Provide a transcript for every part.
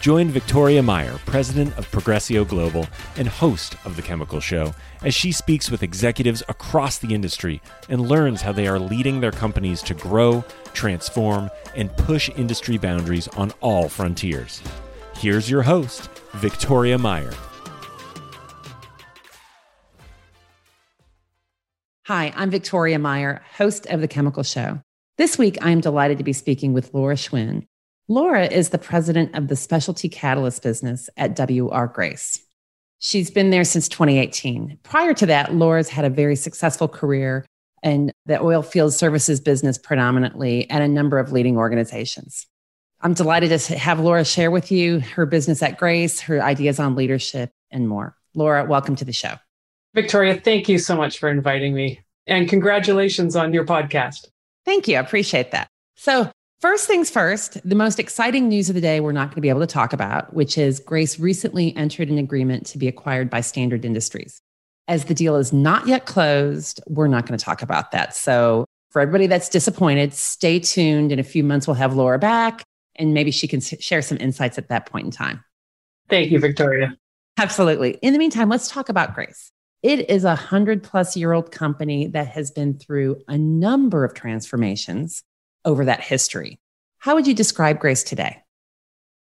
Join Victoria Meyer, president of Progressio Global and host of The Chemical Show, as she speaks with executives across the industry and learns how they are leading their companies to grow, transform, and push industry boundaries on all frontiers. Here's your host, Victoria Meyer. Hi, I'm Victoria Meyer, host of The Chemical Show. This week, I am delighted to be speaking with Laura Schwinn. Laura is the president of the specialty catalyst business at W.R. Grace. She's been there since 2018. Prior to that, Laura's had a very successful career in the oil field services business predominantly at a number of leading organizations. I'm delighted to have Laura share with you her business at Grace, her ideas on leadership, and more. Laura, welcome to the show. Victoria, thank you so much for inviting me. And congratulations on your podcast. Thank you. I appreciate that. So, First things first, the most exciting news of the day we're not going to be able to talk about, which is Grace recently entered an agreement to be acquired by Standard Industries. As the deal is not yet closed, we're not going to talk about that. So, for everybody that's disappointed, stay tuned. In a few months, we'll have Laura back and maybe she can share some insights at that point in time. Thank you, Victoria. Absolutely. In the meantime, let's talk about Grace. It is a hundred plus year old company that has been through a number of transformations over that history. How would you describe Grace today?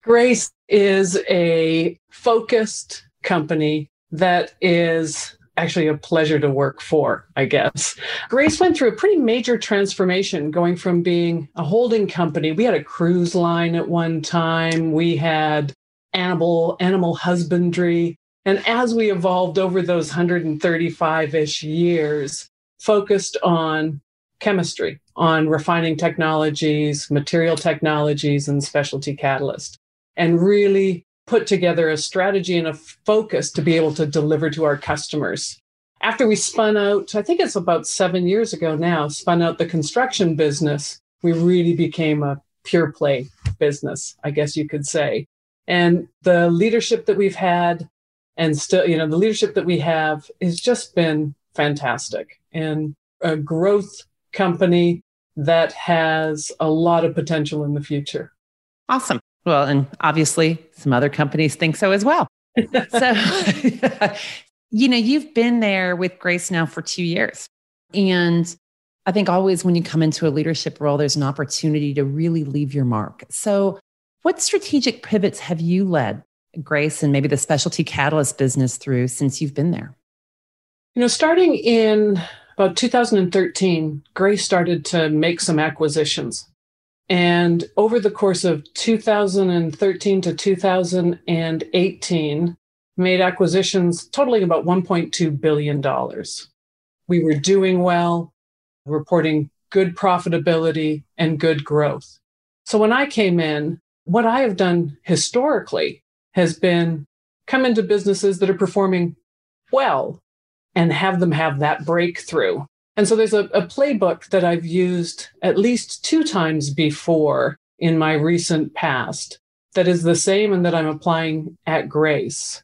Grace is a focused company that is actually a pleasure to work for, I guess. Grace went through a pretty major transformation going from being a holding company. We had a cruise line at one time, we had animal animal husbandry, and as we evolved over those 135ish years, focused on chemistry on refining technologies, material technologies, and specialty catalyst, and really put together a strategy and a focus to be able to deliver to our customers. After we spun out, I think it's about seven years ago now, spun out the construction business, we really became a pure play business, I guess you could say. And the leadership that we've had, and still, you know, the leadership that we have has just been fantastic and a growth company that has a lot of potential in the future. Awesome. Well, and obviously some other companies think so as well. so, you know, you've been there with Grace now for two years. And I think always when you come into a leadership role, there's an opportunity to really leave your mark. So, what strategic pivots have you led Grace and maybe the specialty catalyst business through since you've been there? You know, starting in about 2013, Grace started to make some acquisitions. And over the course of 2013 to 2018, made acquisitions totaling about $1.2 billion. We were doing well, reporting good profitability and good growth. So when I came in, what I have done historically has been come into businesses that are performing well and have them have that breakthrough. And so there's a, a, playbook that I've used at least two times before in my recent past that is the same and that I'm applying at Grace.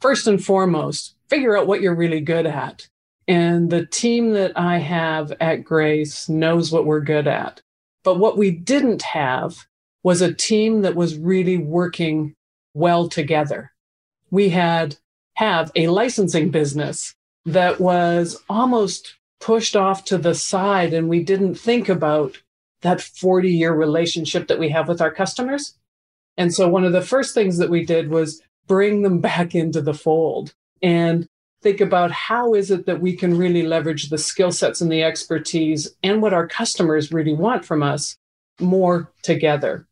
First and foremost, figure out what you're really good at. And the team that I have at Grace knows what we're good at. But what we didn't have was a team that was really working well together. We had have a licensing business that was almost pushed off to the side and we didn't think about that 40 year relationship that we have with our customers. And so one of the first things that we did was bring them back into the fold and think about how is it that we can really leverage the skill sets and the expertise and what our customers really want from us more together.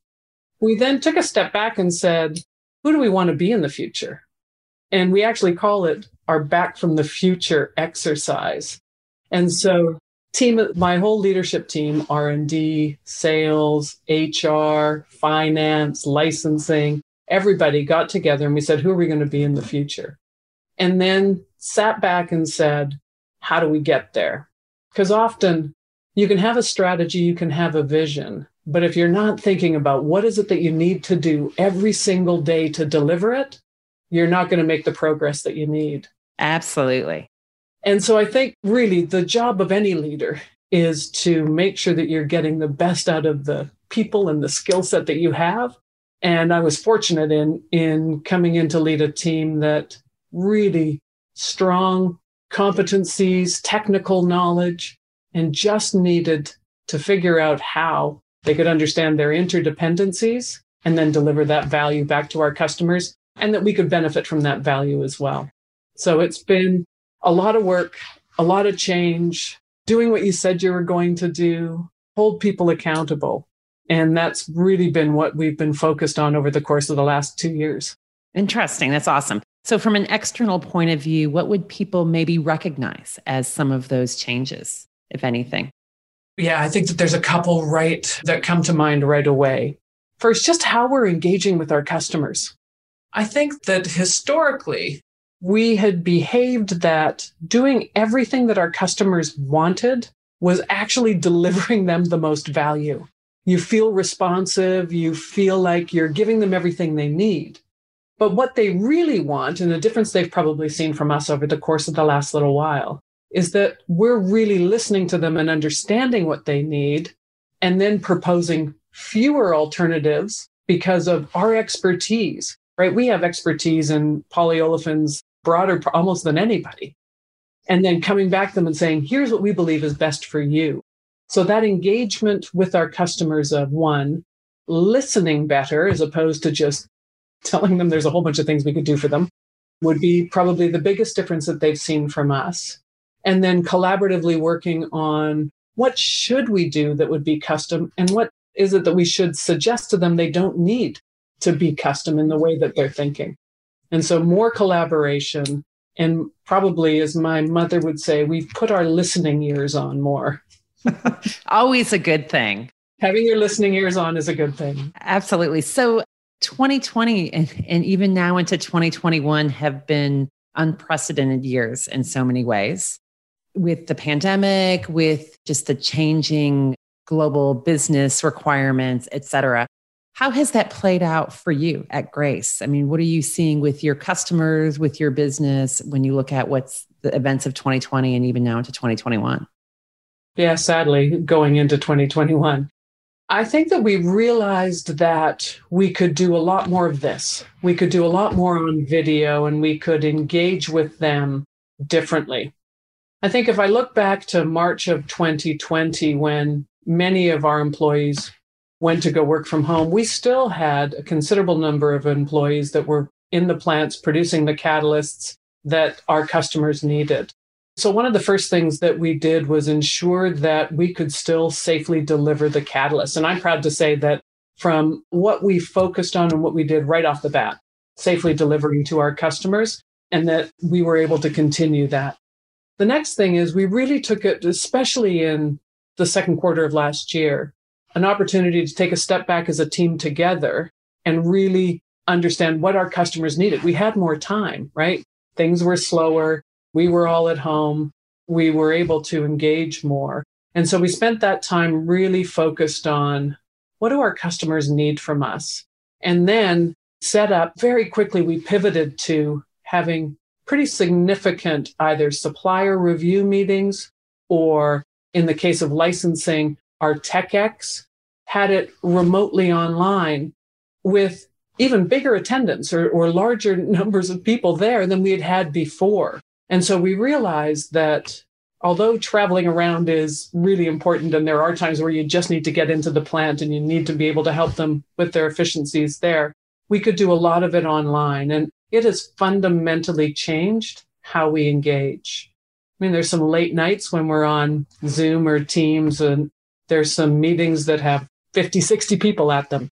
We then took a step back and said, who do we want to be in the future? And we actually call it our back from the future exercise. And so team my whole leadership team r&d sales hr finance licensing everybody got together and we said who are we going to be in the future and then sat back and said how do we get there? Because often you can have a strategy, you can have a vision, but if you're not thinking about what is it that you need to do every single day to deliver it, you're not going to make the progress that you need. Absolutely. And so I think really the job of any leader is to make sure that you're getting the best out of the people and the skill set that you have. And I was fortunate in in coming in to lead a team that really strong competencies, technical knowledge, and just needed to figure out how they could understand their interdependencies and then deliver that value back to our customers and that we could benefit from that value as well. So it's been a lot of work, a lot of change, doing what you said you were going to do, hold people accountable. And that's really been what we've been focused on over the course of the last two years. Interesting. That's awesome. So, from an external point of view, what would people maybe recognize as some of those changes, if anything? Yeah, I think that there's a couple right that come to mind right away. First, just how we're engaging with our customers. I think that historically, we had behaved that doing everything that our customers wanted was actually delivering them the most value. You feel responsive, you feel like you're giving them everything they need. But what they really want, and the difference they've probably seen from us over the course of the last little while, is that we're really listening to them and understanding what they need and then proposing fewer alternatives because of our expertise, right? We have expertise in polyolefins broader almost than anybody. And then coming back to them and saying, here's what we believe is best for you. So that engagement with our customers of one, listening better as opposed to just telling them there's a whole bunch of things we could do for them would be probably the biggest difference that they've seen from us. And then collaboratively working on what should we do that would be custom and what is it that we should suggest to them they don't need to be custom in the way that they're thinking. And so more collaboration and probably as my mother would say, we've put our listening ears on more. Always a good thing. Having your listening ears on is a good thing. Absolutely. So 2020 and, and even now into 2021 have been unprecedented years in so many ways with the pandemic, with just the changing global business requirements, et cetera. How has that played out for you at Grace? I mean, what are you seeing with your customers, with your business when you look at what's the events of 2020 and even now into 2021? Yeah, sadly, going into 2021. I think that we realized that we could do a lot more of this. We could do a lot more on video and we could engage with them differently. I think if I look back to March of 2020, when many of our employees went to go work from home, we still had a considerable number of employees that were in the plants producing the catalysts that our customers needed. So, one of the first things that we did was ensure that we could still safely deliver the catalyst. And I'm proud to say that from what we focused on and what we did right off the bat, safely delivering to our customers, and that we were able to continue that. The next thing is we really took it, especially in the second quarter of last year, an opportunity to take a step back as a team together and really understand what our customers needed. We had more time, right? Things were slower. We were all at home. We were able to engage more. And so we spent that time really focused on what do our customers need from us? And then set up very quickly, we pivoted to having pretty significant either supplier review meetings or in the case of licensing, our TechX had it remotely online with even bigger attendance or, or larger numbers of people there than we had had before. And so we realized that although traveling around is really important, and there are times where you just need to get into the plant and you need to be able to help them with their efficiencies there, we could do a lot of it online. And it has fundamentally changed how we engage. I mean, there's some late nights when we're on Zoom or Teams, and there's some meetings that have 50, 60 people at them.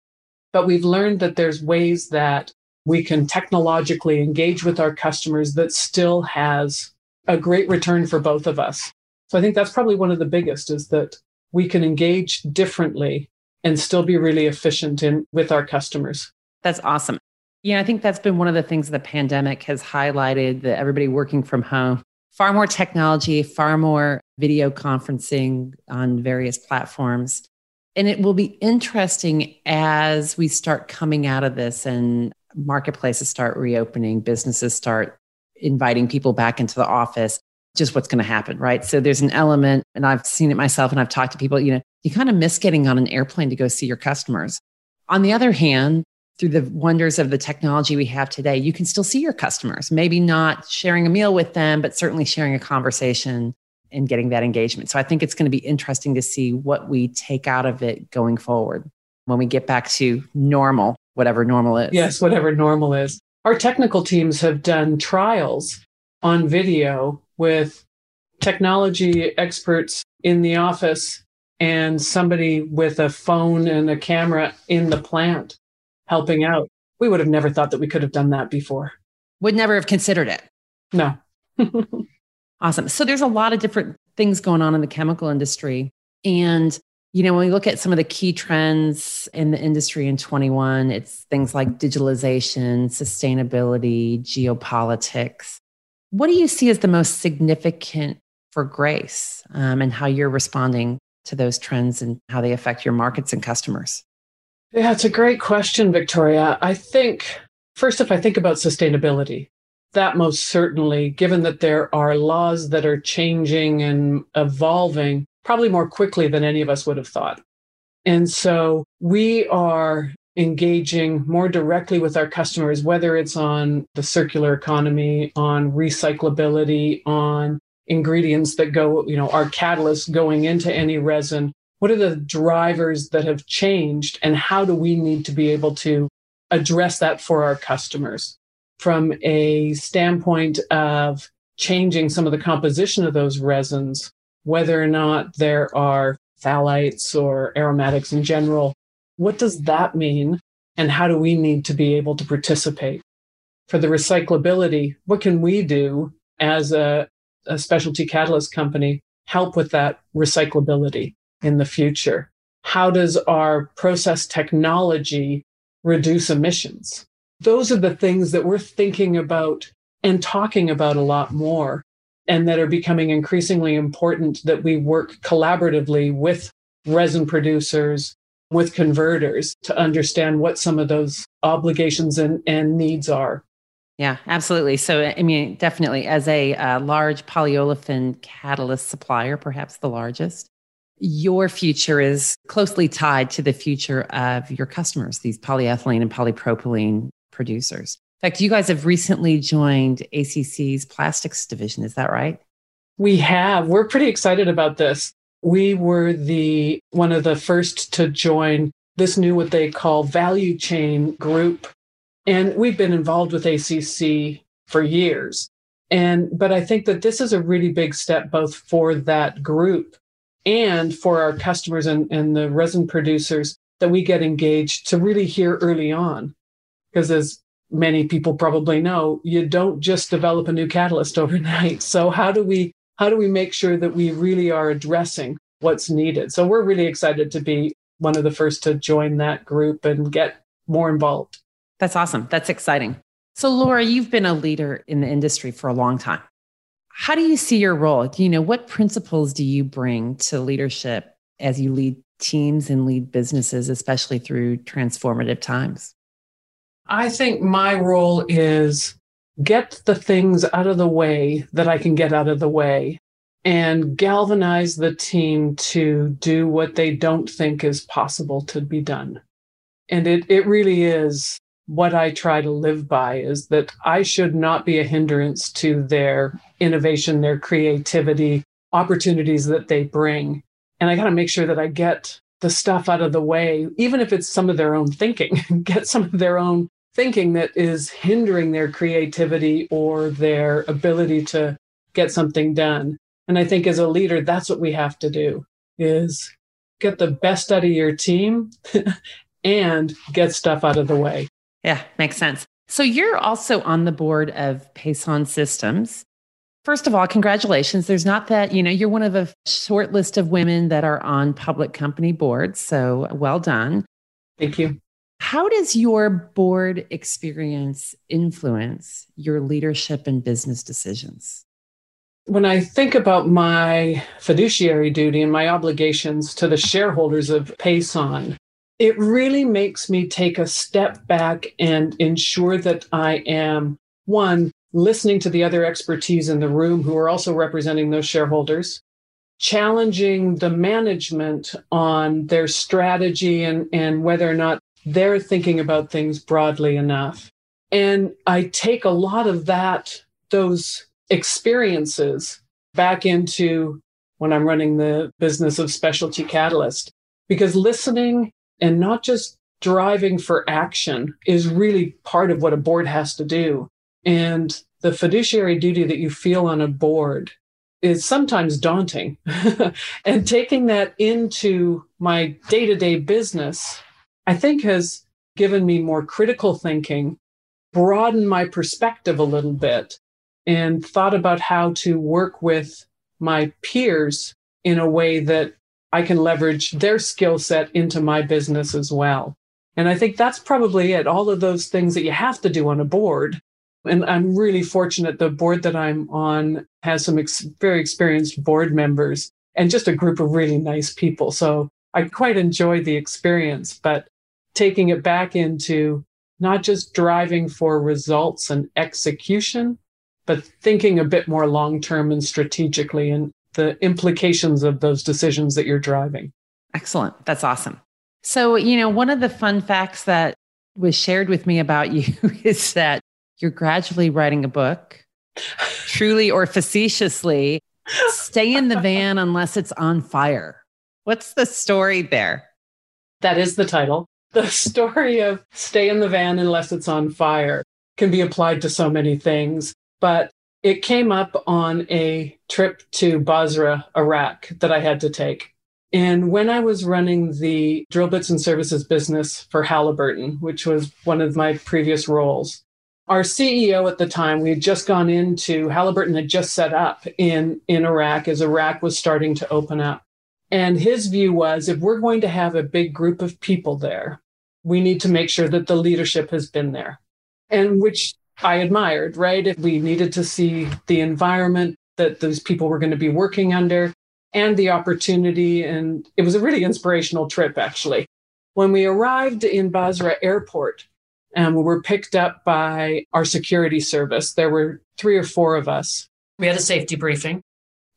But we've learned that there's ways that we can technologically engage with our customers that still has a great return for both of us. So I think that's probably one of the biggest is that we can engage differently and still be really efficient in with our customers. That's awesome. Yeah, I think that's been one of the things the pandemic has highlighted that everybody working from home far more technology, far more video conferencing on various platforms. And it will be interesting as we start coming out of this and marketplaces start reopening, businesses start inviting people back into the office, just what's going to happen, right? So there's an element, and I've seen it myself and I've talked to people, you know, you kind of miss getting on an airplane to go see your customers. On the other hand, through the wonders of the technology we have today, you can still see your customers, maybe not sharing a meal with them, but certainly sharing a conversation and getting that engagement. So I think it's going to be interesting to see what we take out of it going forward when we get back to normal, whatever normal is. Yes, whatever normal is. Our technical teams have done trials on video with technology experts in the office and somebody with a phone and a camera in the plant helping out. We would have never thought that we could have done that before. Would never have considered it. No. awesome. So there's a lot of different things going on in the chemical industry. And, you know, when we look at some of the key trends in the industry in 21, it's things like digitalization, sustainability, geopolitics. What do you see as the most significant for Grace um, and how you're responding to those trends and how they affect your markets and customers? Yeah, it's a great question, Victoria. I think, first, if I think about sustainability, that most certainly, given that there are laws that are changing and evolving probably more quickly than any of us would have thought. And so we are engaging more directly with our customers, whether it's on the circular economy, on recyclability, on ingredients that go, you know, our catalysts going into any resin, what are the drivers that have changed and how do we need to be able to address that for our customers? From a standpoint of changing some of the composition of those resins whether or not there are phthalates or aromatics in general what does that mean and how do we need to be able to participate? For the recyclability what can we do as a, a specialty catalyst company help with that recyclability in the future? How does our process technology reduce emissions? Those are the things that we're thinking about and talking about a lot more, and that are becoming increasingly important that we work collaboratively with resin producers, with converters to understand what some of those obligations and, and needs are. Yeah, absolutely. So, I mean, definitely as a uh, large polyolefin catalyst supplier, perhaps the largest, your future is closely tied to the future of your customers, these polyethylene and polypropylene producers. In fact, you guys have recently joined ACC's plastics division. Is that right? We have. We're pretty excited about this. We were the one of the first to join this new what they call value chain group. And we've been involved with ACC for years. And but I think that this is a really big step both for that group and for our customers and, and the resin producers that we get engaged to really hear early on. Because as many people probably know, you don't just develop a new catalyst overnight. So how do we how do we make sure that we really are addressing what's needed? So we're really excited to be one of the first to join that group and get more involved. That's awesome. That's exciting. So Laura, you've been a leader in the industry for a long time. How do you see your role? You know, what principles do you bring to leadership as you lead teams and lead businesses, especially through transformative times? I think my role is get the things out of the way that I can get out of the way and galvanize the team to do what they don't think is possible to be done. And it, it really is what I try to live by is that I should not be a hindrance to their innovation, their creativity, opportunities that they bring. And I got to make sure that I get the stuff out of the way, even if it's some of their own thinking, get some of their own thinking that is hindering their creativity or their ability to get something done. And I think as a leader, that's what we have to do is get the best out of your team and get stuff out of the way. Yeah, makes sense. So you're also on the board of Pason Systems. First of all, congratulations. There's not that, you know, you're one of a short list of women that are on public company boards. So well done. Thank you. How does your board experience influence your leadership and business decisions? When I think about my fiduciary duty and my obligations to the shareholders of Pason, it really makes me take a step back and ensure that I am one, listening to the other expertise in the room who are also representing those shareholders, challenging the management on their strategy and, and whether or not they're thinking about things broadly enough. And I take a lot of that, those experiences back into when I'm running the business of specialty catalyst, because listening and not just driving for action is really part of what a board has to do. And the fiduciary duty that you feel on a board is sometimes daunting. and taking that into my day to day business, I think has given me more critical thinking, broadened my perspective a little bit, and thought about how to work with my peers in a way that I can leverage their skill set into my business as well. And I think that's probably it. All of those things that you have to do on a board and I'm really fortunate. The board that I'm on has some ex- very experienced board members and just a group of really nice people. So I quite enjoy the experience, but taking it back into not just driving for results and execution, but thinking a bit more long term and strategically and the implications of those decisions that you're driving. Excellent. That's awesome. So, you know, one of the fun facts that was shared with me about you is that you're gradually writing a book, truly or facetiously. Stay in the van unless it's on fire. What's the story there? That is the title. The story of Stay in the Van Unless It's on Fire can be applied to so many things, but it came up on a trip to Basra, Iraq that I had to take. And when I was running the drill bits and services business for Halliburton, which was one of my previous roles, our CEO at the time, we had just gone into Halliburton had just set up in, in Iraq as Iraq was starting to open up. And his view was if we're going to have a big group of people there, we need to make sure that the leadership has been there. And which I admired, right? We needed to see the environment that those people were going to be working under and the opportunity. And it was a really inspirational trip, actually. When we arrived in Basra airport, and we were picked up by our security service. There were three or four of us. We had a safety briefing.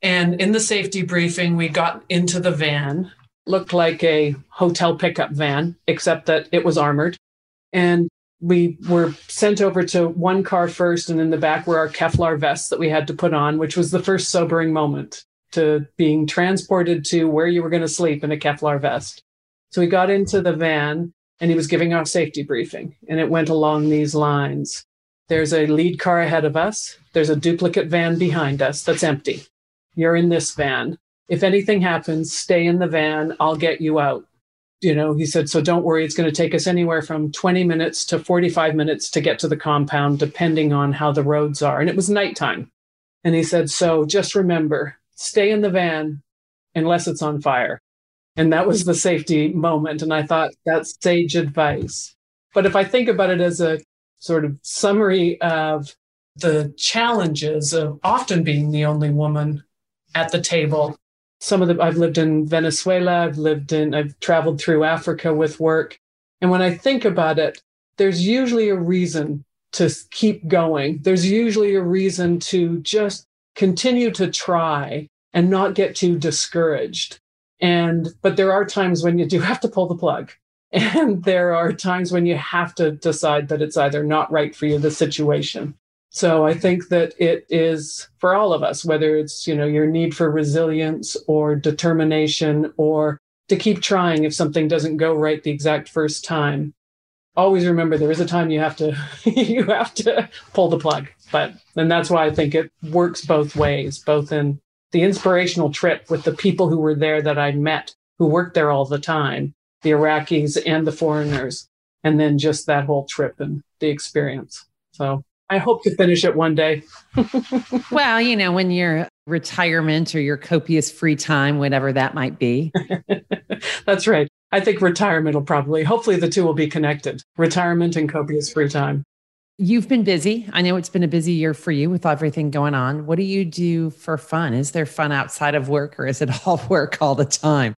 And in the safety briefing, we got into the van, looked like a hotel pickup van, except that it was armored. And we were sent over to one car first, and in the back were our Kevlar vests that we had to put on, which was the first sobering moment to being transported to where you were going to sleep in a Kevlar vest. So we got into the van and he was giving our safety briefing. And it went along these lines There's a lead car ahead of us, there's a duplicate van behind us that's empty. You're in this van. If anything happens, stay in the van. I'll get you out. You know, he said, so don't worry. It's going to take us anywhere from 20 minutes to 45 minutes to get to the compound, depending on how the roads are. And it was nighttime. And he said, so just remember, stay in the van unless it's on fire. And that was the safety moment. And I thought that's sage advice. But if I think about it as a sort of summary of the challenges of often being the only woman at the table, some of the, I've lived in Venezuela, I've lived in, I've traveled through Africa with work. And when I think about it, there's usually a reason to keep going. There's usually a reason to just continue to try and not get too discouraged. And, but there are times when you do have to pull the plug. And there are times when you have to decide that it's either not right for you, the situation. So I think that it is for all of us, whether it's, you know, your need for resilience or determination or to keep trying if something doesn't go right the exact first time. Always remember there is a time you have to you have to pull the plug. But and that's why I think it works both ways, both in the inspirational trip with the people who were there that I met who worked there all the time, the Iraqis and the foreigners, and then just that whole trip and the experience. So I hope to finish it one day. well, you know, when your retirement or your copious free time, whatever that might be. That's right. I think retirement will probably, hopefully, the two will be connected retirement and copious free time. You've been busy. I know it's been a busy year for you with everything going on. What do you do for fun? Is there fun outside of work or is it all work all the time?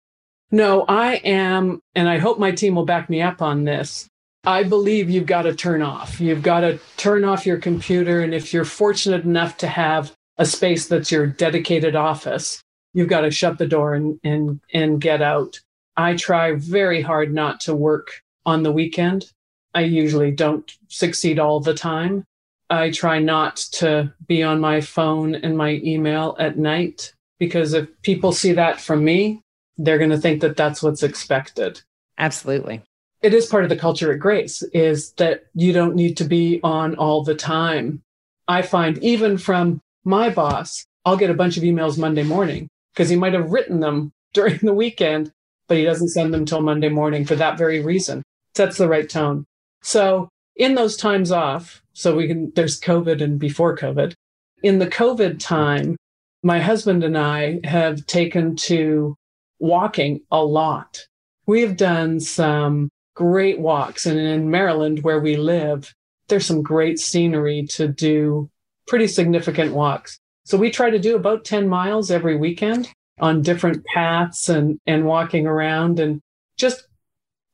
No, I am, and I hope my team will back me up on this. I believe you've got to turn off. You've got to turn off your computer. And if you're fortunate enough to have a space that's your dedicated office, you've got to shut the door and, and, and get out. I try very hard not to work on the weekend. I usually don't succeed all the time. I try not to be on my phone and my email at night because if people see that from me, they're going to think that that's what's expected. Absolutely. It is part of the culture at Grace is that you don't need to be on all the time. I find even from my boss, I'll get a bunch of emails Monday morning because he might have written them during the weekend, but he doesn't send them till Monday morning for that very reason. Sets the right tone. So in those times off, so we can, there's COVID and before COVID. In the COVID time, my husband and I have taken to walking a lot. We have done some great walks. And in Maryland, where we live, there's some great scenery to do pretty significant walks. So we try to do about 10 miles every weekend on different paths and, and walking around and just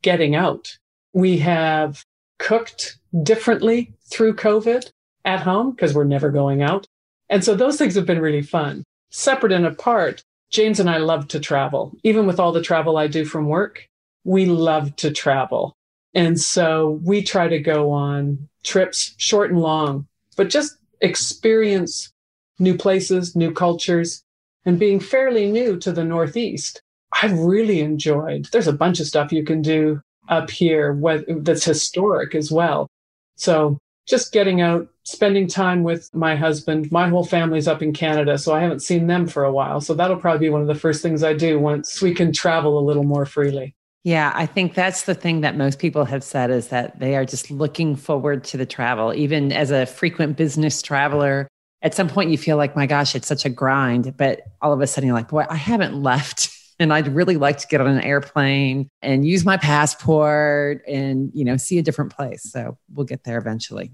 getting out. We have cooked differently through COVID at home because we're never going out. And so those things have been really fun. Separate and apart, James and I love to travel. Even with all the travel I do from work, we love to travel. And so we try to go on trips, short and long, but just experience new places, new cultures, and being fairly new to the Northeast. I've really enjoyed. There's a bunch of stuff you can do up here that's historic as well. So just getting out, spending time with my husband. My whole family's up in Canada, so I haven't seen them for a while. So that'll probably be one of the first things I do once we can travel a little more freely. Yeah, I think that's the thing that most people have said is that they are just looking forward to the travel. Even as a frequent business traveler, at some point you feel like, my gosh, it's such a grind. But all of a sudden you're like, boy, I haven't left and I'd really like to get on an airplane and use my passport and, you know, see a different place. So we'll get there eventually.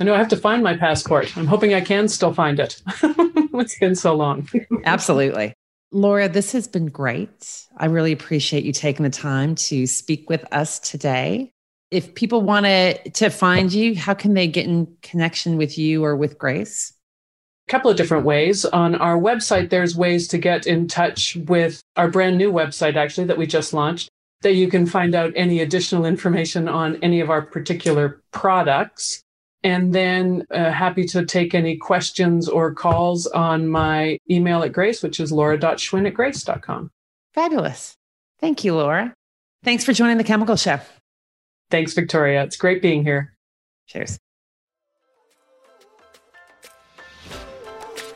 I know I have to find my passport. I'm hoping I can still find it. it's been so long. Absolutely. Laura, this has been great. I really appreciate you taking the time to speak with us today. If people want to find you, how can they get in connection with you or with Grace? A couple of different ways. On our website, there's ways to get in touch with our brand new website, actually, that we just launched, that you can find out any additional information on any of our particular products. And then uh, happy to take any questions or calls on my email at Grace, which is laura.schwinn at grace.com. Fabulous. Thank you, Laura. Thanks for joining the Chemical Show. Thanks, Victoria. It's great being here. Cheers.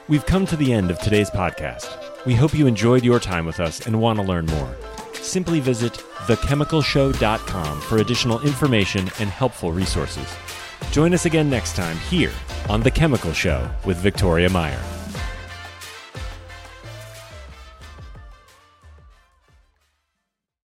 We've come to the end of today's podcast. We hope you enjoyed your time with us and want to learn more. Simply visit thechemicalshow.com for additional information and helpful resources. Join us again next time here on The Chemical Show with Victoria Meyer.